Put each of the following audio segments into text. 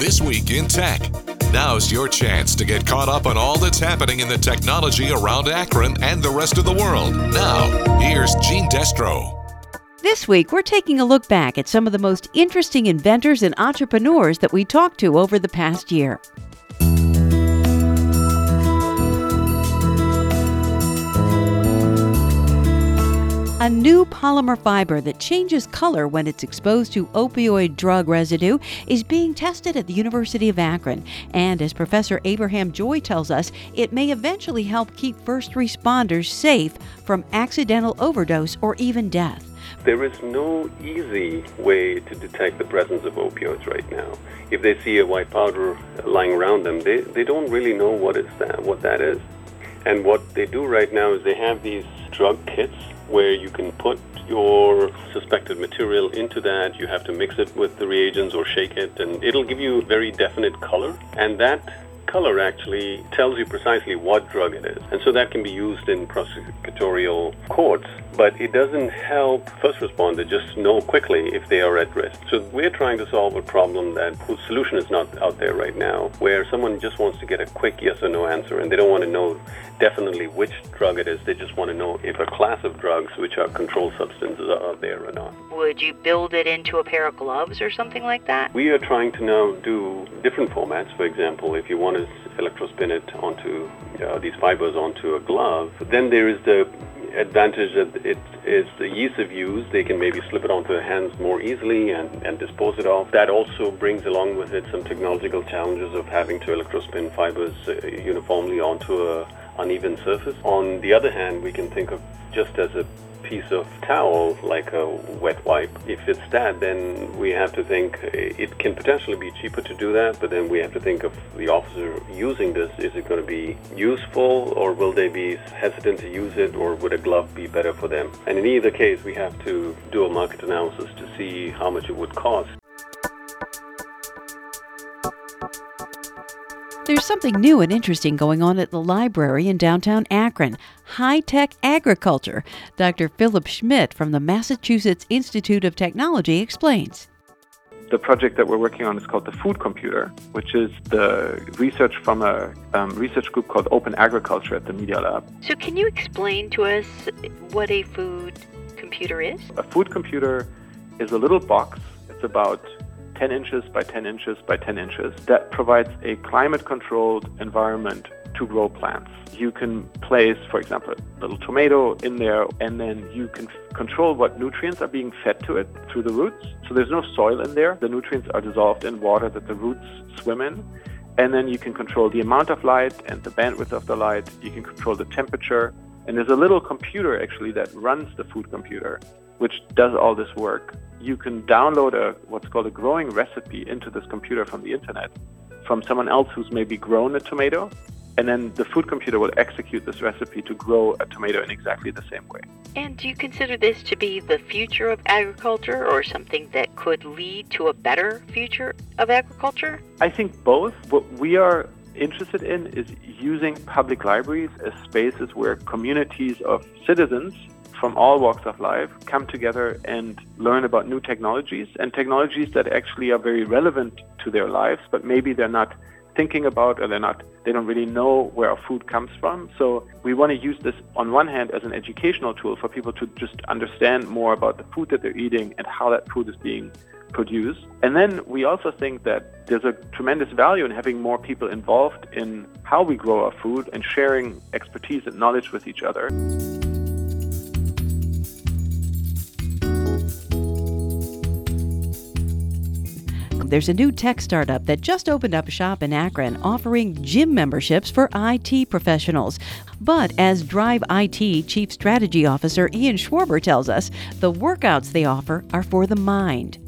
This Week in Tech. Now's your chance to get caught up on all that's happening in the technology around Akron and the rest of the world. Now, here's Gene Destro. This week, we're taking a look back at some of the most interesting inventors and entrepreneurs that we talked to over the past year. A new polymer fiber that changes color when it's exposed to opioid drug residue is being tested at the University of Akron. And as Professor Abraham Joy tells us, it may eventually help keep first responders safe from accidental overdose or even death. There is no easy way to detect the presence of opioids right now. If they see a white powder lying around them, they, they don't really know what is that, what that is. And what they do right now is they have these drug kits where you can put your suspected material into that. You have to mix it with the reagents or shake it, and it'll give you a very definite color. And that color actually tells you precisely what drug it is. And so that can be used in prosecutorial courts, but it doesn't help first responder just know quickly if they are at risk. So we're trying to solve a problem that whose solution is not out there right now, where someone just wants to get a quick yes or no answer and they don't want to know definitely which drug it is. They just want to know if a class of drugs, which are controlled substances, are there or not. Would you build it into a pair of gloves or something like that? We are trying to now do different formats. For example, if you want to electrospin it onto uh, these fibers onto a glove, then there is the advantage that it is the ease of use. They can maybe slip it onto their hands more easily and, and dispose it off. That also brings along with it some technological challenges of having to electrospin fibers uh, uniformly onto a uneven surface. On the other hand, we can think of just as a piece of towel, like a wet wipe. If it's that, then we have to think eh, it can potentially be cheaper to do that, but then we have to think of the officer using this. Is it going to be useful, or will they be hesitant to use it, or would a glove be better for them? And in either case, we have to do a market analysis to see how much it would cost. There's something new and interesting going on at the library in downtown Akron high tech agriculture. Dr. Philipp Schmidt from the Massachusetts Institute of Technology explains. The project that we're working on is called the Food Computer, which is the research from a um, research group called Open Agriculture at the Media Lab. So, can you explain to us what a food computer is? A food computer is a little box. It's about 10 inches by 10 inches by 10 inches that provides a climate controlled environment to grow plants. You can place, for example, a little tomato in there, and then you can control what nutrients are being fed to it through the roots. So there's no soil in there. The nutrients are dissolved in water that the roots swim in. And then you can control the amount of light and the bandwidth of the light. You can control the temperature. And there's a little computer actually that runs the food computer which does all this work. You can download a what's called a growing recipe into this computer from the internet from someone else who's maybe grown a tomato, and then the food computer will execute this recipe to grow a tomato in exactly the same way. And do you consider this to be the future of agriculture or something that could lead to a better future of agriculture? I think both. What we are interested in is using public libraries as spaces where communities of citizens from all walks of life come together and learn about new technologies and technologies that actually are very relevant to their lives, but maybe they're not thinking about or they're not they don't really know where our food comes from. So we want to use this on one hand as an educational tool for people to just understand more about the food that they're eating and how that food is being produced. And then we also think that there's a tremendous value in having more people involved in how we grow our food and sharing expertise and knowledge with each other. There's a new tech startup that just opened up a shop in Akron offering gym memberships for IT professionals. But as Drive IT Chief Strategy Officer Ian Schwarber tells us, the workouts they offer are for the mind.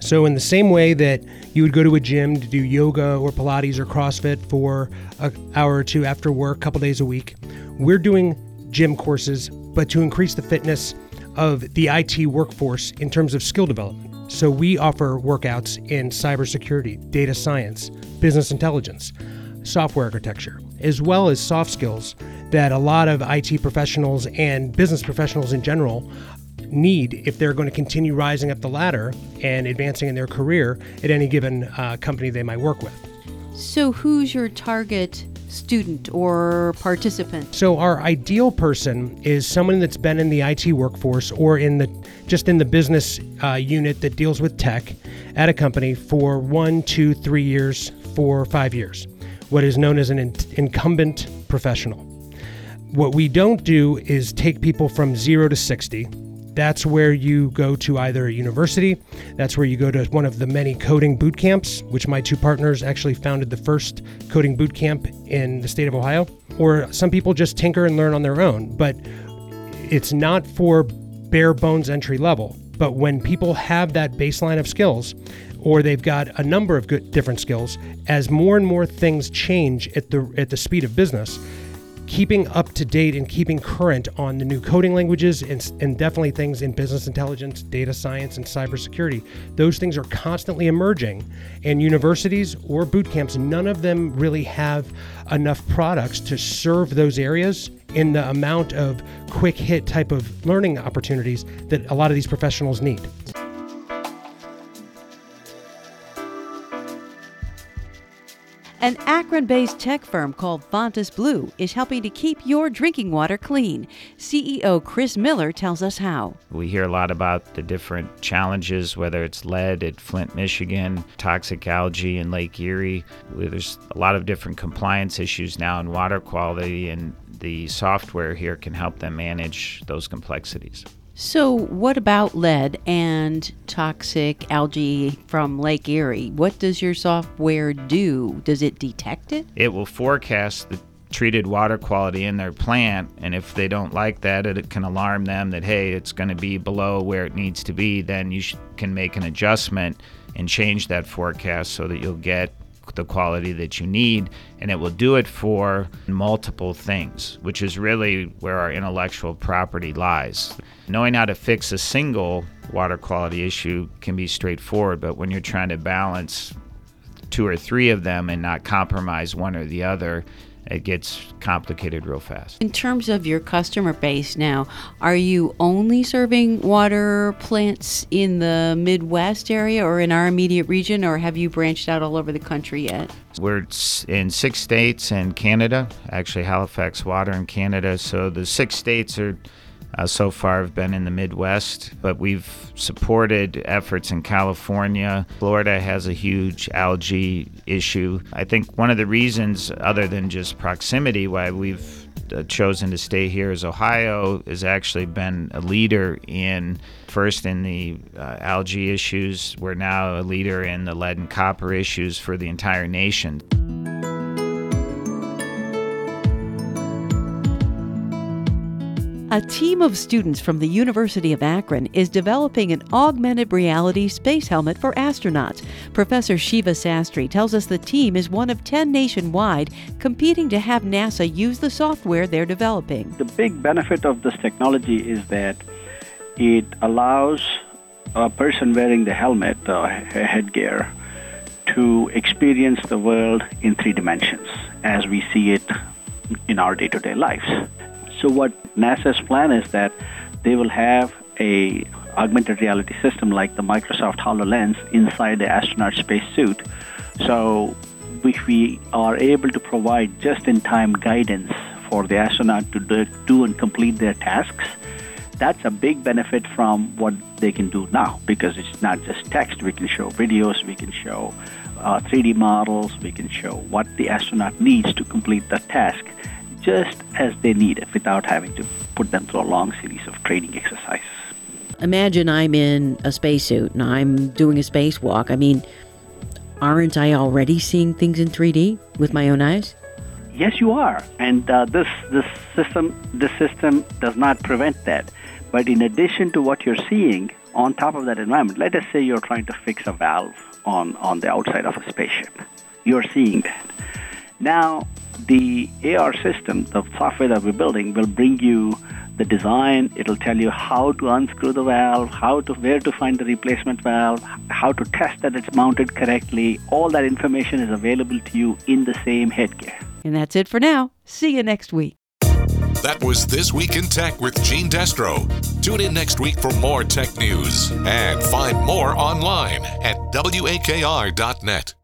So, in the same way that you would go to a gym to do yoga or Pilates or CrossFit for an hour or two after work, a couple days a week, we're doing gym courses, but to increase the fitness of the IT workforce in terms of skill development. So we offer workouts in cybersecurity, data science, business intelligence, software architecture, as well as soft skills that a lot of IT professionals and business professionals in general need if they're going to continue rising up the ladder and advancing in their career at any given uh, company they might work with. So, who's your target student or participant? So our ideal person is someone that's been in the IT workforce or in the just in the business uh, unit that deals with tech at a company for one, two, three years, four, five years. What is known as an in- incumbent professional. What we don't do is take people from zero to 60 that's where you go to either a university, that's where you go to one of the many coding boot camps, which my two partners actually founded the first coding boot camp in the state of Ohio, or some people just tinker and learn on their own. But it's not for bare bones entry level. But when people have that baseline of skills, or they've got a number of good different skills, as more and more things change at the at the speed of business, keeping up to date and keeping current on the new coding languages and, and, definitely things in business intelligence, data science, and cybersecurity. Those things are constantly emerging. And universities or boot camps, none of them really have enough products to serve those areas in the amount of quick hit type of learning opportunities that a lot of these professionals need. An Akron based tech firm called Fontus Blue is helping to keep your drinking water clean. CEO Chris Miller tells us how. We hear a lot about the different challenges, whether it's lead at Flint, Michigan, toxic algae in Lake Erie. There's a lot of different compliance issues now in water quality, and the software here can help them manage those complexities. So, what about lead and toxic algae from Lake Erie? What does your software do? Does it detect it? It will forecast the treated water quality in their plant, and if they don't like that, it can alarm them that, hey, it's going to be below where it needs to be. Then you can make an adjustment and change that forecast so that you'll get the quality that you need, and it will do it for multiple things, which is really where our intellectual property lies. Knowing how to fix a single water quality issue can be straightforward, but when you're trying to balance two or three of them and not compromise one or the other, it gets complicated real fast. In terms of your customer base now, are you only serving water plants in the Midwest area or in our immediate region, or have you branched out all over the country yet? We're in six states and Canada, actually, Halifax Water in Canada. So the six states are uh, so far I've been in the Midwest, but we've supported efforts in California. Florida has a huge algae issue. I think one of the reasons, other than just proximity, why we've uh, chosen to stay here is Ohio has actually been a leader in first in the uh, algae issues. We're now a leader in the lead and copper issues for the entire nation. A team of students from the University of Akron is developing an augmented reality space helmet for astronauts. Professor Shiva Sastry tells us the team is one of 10 nationwide competing to have NASA use the software they're developing. The big benefit of this technology is that it allows a person wearing the helmet, uh, the headgear, to experience the world in three dimensions as we see it in our day to day lives. So what NASA's plan is that they will have a augmented reality system like the Microsoft HoloLens inside the astronaut spacesuit. So if we are able to provide just-in-time guidance for the astronaut to do, do and complete their tasks, that's a big benefit from what they can do now because it's not just text. We can show videos, we can show uh, 3D models, we can show what the astronaut needs to complete the task just as they need it without having to put them through a long series of training exercises. Imagine I'm in a spacesuit and I'm doing a spacewalk. I mean, aren't I already seeing things in 3D with my own eyes? Yes, you are, and uh, this this system this system does not prevent that. But in addition to what you're seeing on top of that environment, let us say you're trying to fix a valve on on the outside of a spaceship. You're seeing that. Now, the AR system, the software that we're building, will bring you the design. It'll tell you how to unscrew the valve, how to where to find the replacement valve, how to test that it's mounted correctly. All that information is available to you in the same headgear. And that's it for now. See you next week. That was This Week in Tech with Gene Destro. Tune in next week for more tech news and find more online at wakr.net.